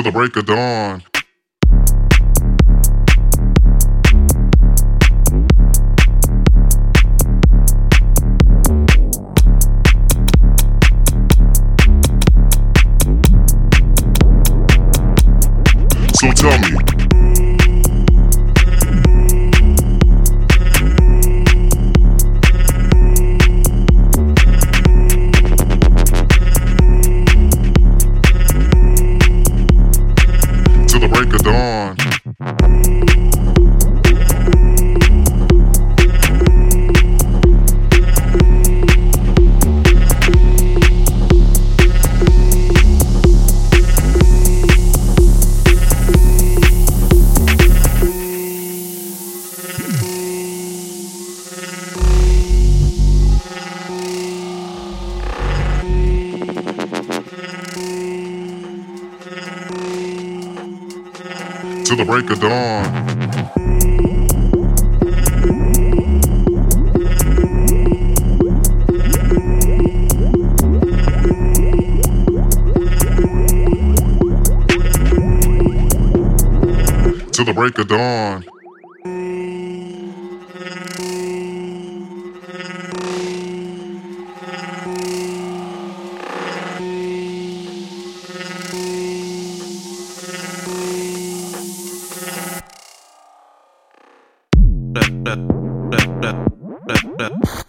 till the break of dawn. So tell me, Till the break of dawn. Till the break of dawn. Till the break of dawn.